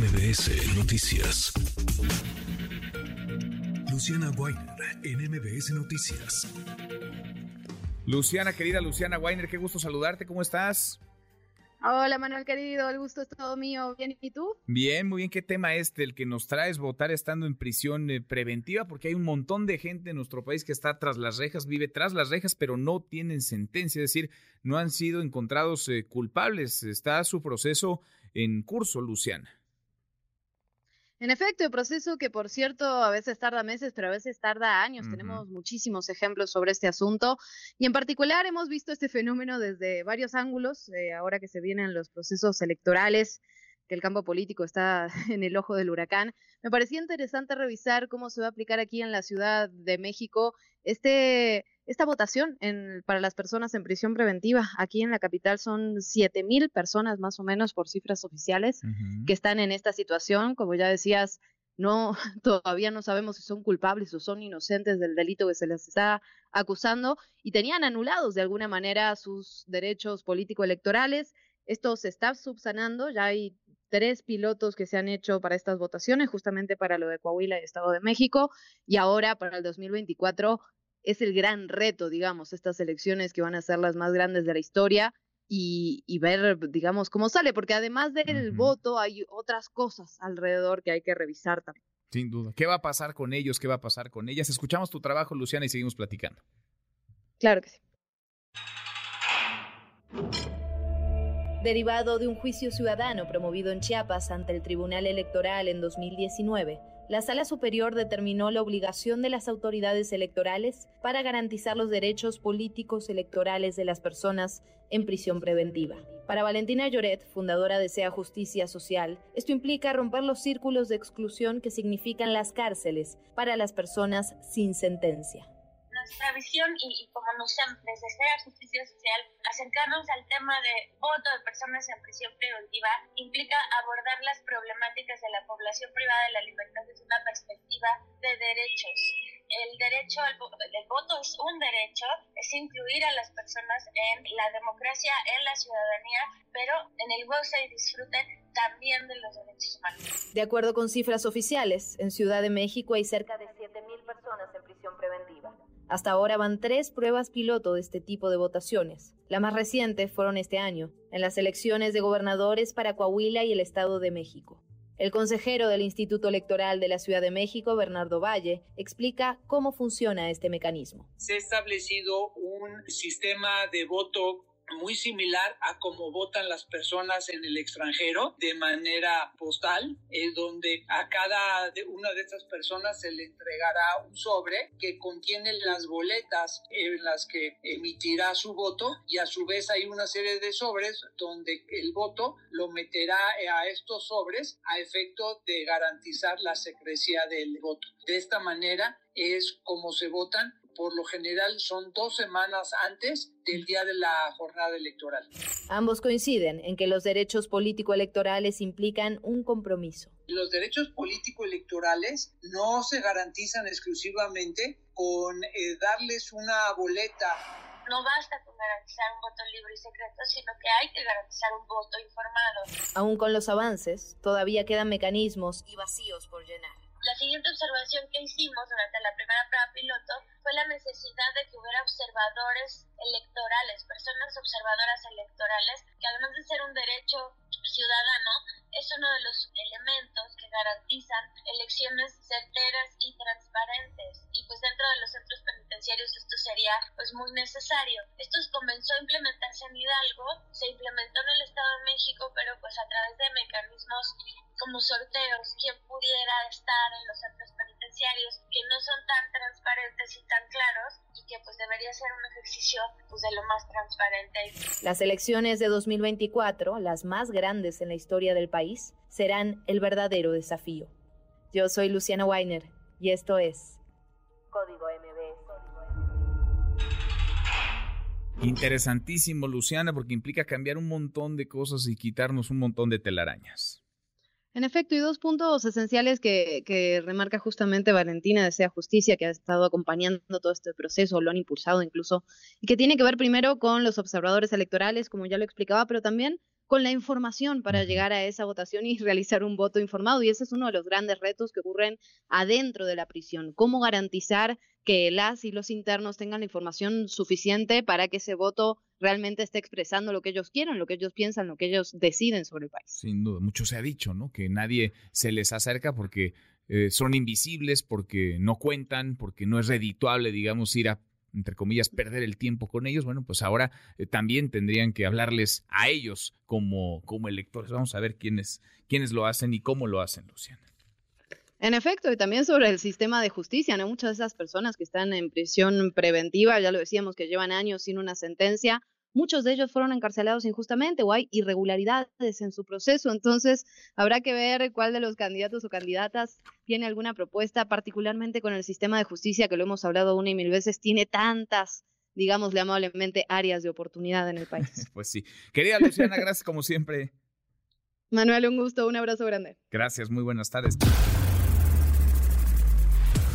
MBS Noticias. Luciana Weiner en MBS Noticias. Luciana, querida Luciana Weiner, qué gusto saludarte, ¿cómo estás? Hola Manuel querido, el gusto es todo mío. Bien, ¿y tú? Bien, muy bien. ¿Qué tema es el que nos traes votar estando en prisión eh, preventiva? Porque hay un montón de gente en nuestro país que está tras las rejas, vive tras las rejas, pero no tienen sentencia, es decir, no han sido encontrados eh, culpables. Está su proceso en curso, Luciana. En efecto, el proceso que por cierto a veces tarda meses, pero a veces tarda años. Tenemos muchísimos ejemplos sobre este asunto y en particular hemos visto este fenómeno desde varios ángulos, eh, ahora que se vienen los procesos electorales, que el campo político está en el ojo del huracán. Me parecía interesante revisar cómo se va a aplicar aquí en la Ciudad de México este esta votación en, para las personas en prisión preventiva. Aquí en la capital son siete mil personas más o menos por cifras oficiales que están en esta situación. Como ya decías, no todavía no sabemos si son culpables o son inocentes del delito que se les está acusando y tenían anulados de alguna manera sus derechos político-electorales. Esto se está subsanando, ya hay tres pilotos que se han hecho para estas votaciones, justamente para lo de Coahuila y Estado de México, y ahora para el 2024 es el gran reto, digamos, estas elecciones que van a ser las más grandes de la historia y, ver, digamos, cómo sale, porque además del voto hay otras cosas alrededor que hay que revisar también. Sin duda. ¿Qué va a pasar con ellos? ¿Qué va a pasar con ellas? Escuchamos tu trabajo, Luciana, y seguimos platicando. Claro que sí. Derivado de un juicio ciudadano promovido en Chiapas ante el Tribunal Electoral en 2019, la Sala Superior determinó la obligación de las autoridades electorales para garantizar los derechos políticos electorales de las personas en prisión preventiva. Para Valentina Lloret, fundadora de Sea Justicia Social, esto implica romper los círculos de exclusión que significan las cárceles para las personas sin sentencia nuestra visión y, como nos desde SEA Justicia Social, acercarnos al tema de voto de personas en prisión preventiva implica abordar las problemáticas de la población privada de la libertad desde una perspectiva de derechos. El derecho al el voto es un derecho, es incluir a las personas en la democracia, en la ciudadanía, pero en el goce y disfrute también de los derechos humanos. De acuerdo con cifras oficiales, en Ciudad de México hay cerca de 7.000 personas en prisión preventiva. Hasta ahora van tres pruebas piloto de este tipo de votaciones. La más reciente fueron este año, en las elecciones de gobernadores para Coahuila y el Estado de México. El consejero del Instituto Electoral de la Ciudad de México, Bernardo Valle, explica cómo funciona este mecanismo. Se ha establecido un sistema de voto muy similar a cómo votan las personas en el extranjero de manera postal, eh, donde a cada una de estas personas se le entregará un sobre que contiene las boletas en las que emitirá su voto y a su vez hay una serie de sobres donde el voto lo meterá a estos sobres a efecto de garantizar la secrecía del voto. De esta manera es como se votan por lo general son dos semanas antes del día de la jornada electoral. Ambos coinciden en que los derechos político-electorales implican un compromiso. Los derechos político-electorales no se garantizan exclusivamente con eh, darles una boleta no basta con garantizar un voto libre y secreto, sino que hay que garantizar un voto informado. Aún con los avances, todavía quedan mecanismos y vacíos por llenar. La siguiente observación que hicimos durante la primera prueba piloto fue la necesidad de que hubiera observadores electorales, personas observadoras electorales, que además de ser un derecho ciudadano, es uno de los elementos que garantizan elecciones certeras y transparentes. Y pues dentro de los esto sería pues muy necesario. Esto comenzó a implementarse en Hidalgo, se implementó en el Estado de México, pero pues a través de mecanismos como sorteos, quien pudiera estar en los centros penitenciarios que no son tan transparentes y tan claros y que pues debería ser un ejercicio pues de lo más transparente. Las elecciones de 2024, las más grandes en la historia del país, serán el verdadero desafío. Yo soy Luciana Weiner y esto es Código Interesantísimo, Luciana, porque implica cambiar un montón de cosas y quitarnos un montón de telarañas. En efecto, y dos puntos esenciales que, remarca justamente Valentina de Sea Justicia, que ha estado acompañando todo este proceso, lo han impulsado incluso, y que tiene que ver primero con los observadores electorales, como ya lo explicaba, pero también con la información para llegar a esa votación y realizar un voto informado. Y ese es uno de los grandes retos que ocurren adentro de la prisión. ¿Cómo garantizar que las y los internos tengan la información suficiente para que ese voto realmente esté expresando lo que ellos quieren, lo que ellos piensan, lo que ellos deciden sobre el país? Sin duda, mucho se ha dicho, ¿no? Que nadie se les acerca porque eh, son invisibles, porque no cuentan, porque no es redituable, digamos, ir a entre comillas, perder el tiempo con ellos, bueno, pues ahora eh, también tendrían que hablarles a ellos como, como electores. Vamos a ver quiénes, quiénes lo hacen y cómo lo hacen, Luciana. En efecto, y también sobre el sistema de justicia, ¿no? Muchas de esas personas que están en prisión preventiva, ya lo decíamos, que llevan años sin una sentencia, Muchos de ellos fueron encarcelados injustamente o hay irregularidades en su proceso. Entonces, habrá que ver cuál de los candidatos o candidatas tiene alguna propuesta, particularmente con el sistema de justicia, que lo hemos hablado una y mil veces, tiene tantas, digámosle amablemente, áreas de oportunidad en el país. pues sí. Querida Luciana, gracias como siempre. Manuel, un gusto, un abrazo grande. Gracias, muy buenas tardes.